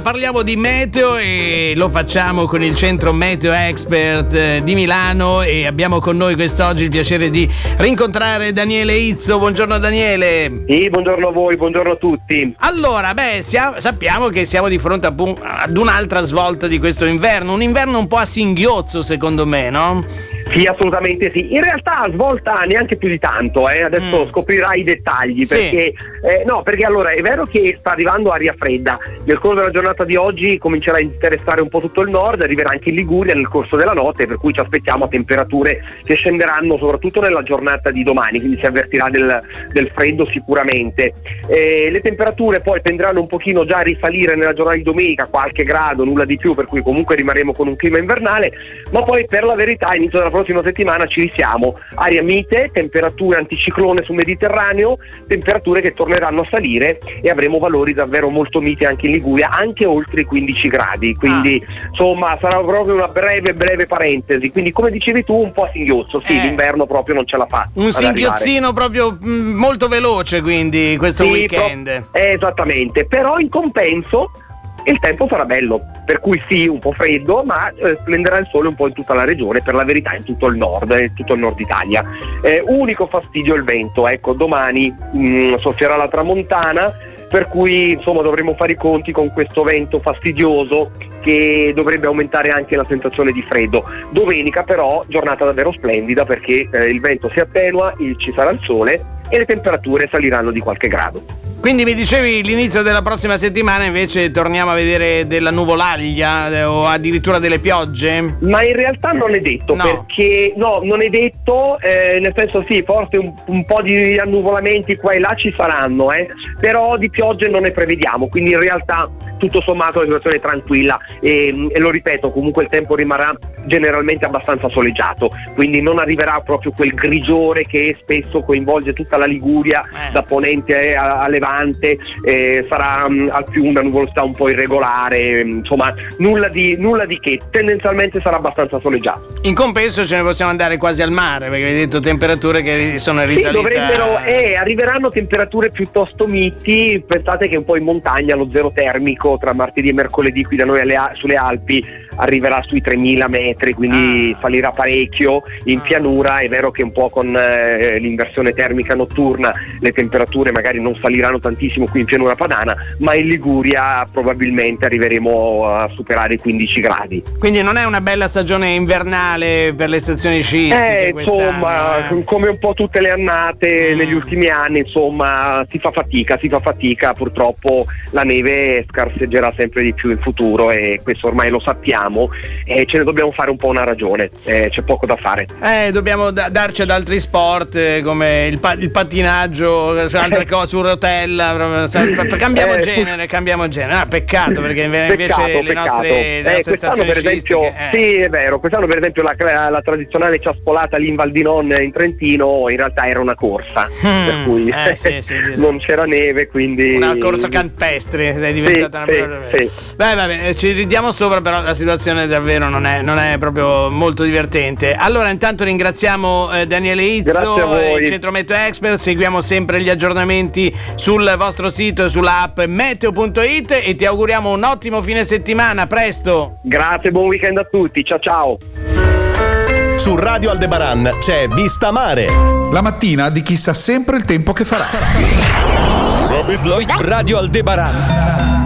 Parliamo di meteo e lo facciamo con il centro Meteo Expert eh, di Milano e abbiamo con noi quest'oggi il piacere di rincontrare Daniele Izzo. Buongiorno Daniele. Sì, buongiorno a voi, buongiorno a tutti. Allora, beh, siamo, sappiamo che siamo di fronte ad un'altra svolta di questo inverno, un inverno un po' a singhiozzo secondo me, no? Sì, assolutamente sì. In realtà svolta neanche più di tanto, eh. adesso mm. scoprirai i dettagli. Sì. Perché, eh, no, perché allora è vero che sta arrivando aria fredda. Nel corso della giornata di oggi comincerà a interessare un po' tutto il nord, arriverà anche in Liguria nel corso della notte, per cui ci aspettiamo a temperature che scenderanno soprattutto nella giornata di domani, quindi si avvertirà del, del freddo sicuramente. Eh, le temperature poi tenderanno un pochino già a risalire nella giornata di domenica, qualche grado, nulla di più, per cui comunque rimarremo con un clima invernale, ma poi per la verità inizio della prossima settimana ci risiamo. Aria mite, temperature anticiclone sul Mediterraneo, temperature che torneranno a salire e avremo valori davvero molto miti anche in Liguria, anche oltre i 15 gradi. Quindi ah. insomma sarà proprio una breve, breve parentesi. Quindi come dicevi tu, un po' a singhiozzo. Sì, eh. l'inverno proprio non ce la fa. Un singhiozzino proprio mh, mm, molto veloce, quindi questo sì, weekend. Pro- esattamente, però in compenso il tempo sarà bello, per cui sì, un po' freddo, ma eh, splenderà il sole un po' in tutta la regione, per la verità in tutto il nord, in tutto il nord Italia. Eh, unico fastidio il vento, ecco, domani mh, mm, soffierà la tramontana, per cui insomma dovremo fare i conti con questo vento fastidioso che dovrebbe aumentare anche la sensazione di freddo. Domenica però giornata davvero splendida perché eh, il vento si attenua, ci sarà il sole e le temperature saliranno di qualche grado. Quindi mi dicevi l'inizio della prossima settimana invece torniamo a vedere della nuvolaglia eh, o addirittura delle piogge? Ma in realtà non è detto no. perché no, non è detto, eh, nel senso sì, forse un, un, po' di annuvolamenti qua e là ci saranno, eh, però di piogge non ne prevediamo, quindi in realtà tutto sommato la situazione è tranquilla e, e lo ripeto, comunque il tempo rimarrà generalmente abbastanza soleggiato, quindi non arriverà proprio quel grigiore che spesso coinvolge tutta la Liguria eh. da ponente a, a levante, eh, sarà mh, mm, al più una nuvolosità un po' irregolare, mm, insomma nulla di, nulla di che, tendenzialmente sarà abbastanza soleggiato. In compenso ce ne possiamo andare quasi al mare, perché hai detto temperature che sono risalite. Sì, dovrebbero, eh, arriveranno temperature piuttosto miti, pensate che un po' in montagna lo zero termico tra martedì e mercoledì qui da noi alle, sulle Alpi arriverà sui 3000 metri, quindi ah. salirà parecchio. In ah. pianura è vero che un po' con eh, l'inversione termica notturna le temperature magari non saliranno tantissimo qui in pianura padana, ma in Liguria probabilmente arriveremo a superare i 15 gradi. Quindi non è una bella stagione invernale per le stazioni sciistiche? Eh, insomma, eh. come un po' tutte le annate mm. negli ultimi anni, insomma, si fa fatica, si fa fatica, purtroppo la neve scarseggerà sempre di più in futuro e questo ormai lo sappiamo e ce ne dobbiamo fare un po' una ragione, eh, c'è poco da fare. Eh, dobbiamo da- darci ad altri sport eh, come il, pa- il pattinaggio, altre cose su rotella, cambiamo eh, genere, cambiamo genere. Ah, peccato perché invece peccato, le peccato. nostre, le eh, quest'anno per esempio, eh. sì è vero, quest'anno per esempio la, la, tradizionale ciaspolata lì in Val di Non in Trentino in realtà era una corsa, hmm, per cui sì, sì, non c'era neve, quindi... Una corsa campestre, è diventata sì, una... Sì, Beh, vabbè, ci ridiamo sopra però la situazione davvero non è, non è, proprio molto divertente. Allora, intanto ringraziamo eh, Daniele Izzo, il Centro Meteo Expert. Seguiamo sempre gli aggiornamenti sul vostro sito e sulla app meteo.it e ti auguriamo un ottimo fine settimana. Presto. Grazie, buon weekend a tutti. Ciao ciao. Su Radio Aldebaran c'è Vista Mare. La mattina di chi sa sempre il tempo che farà. Radio Aldebaran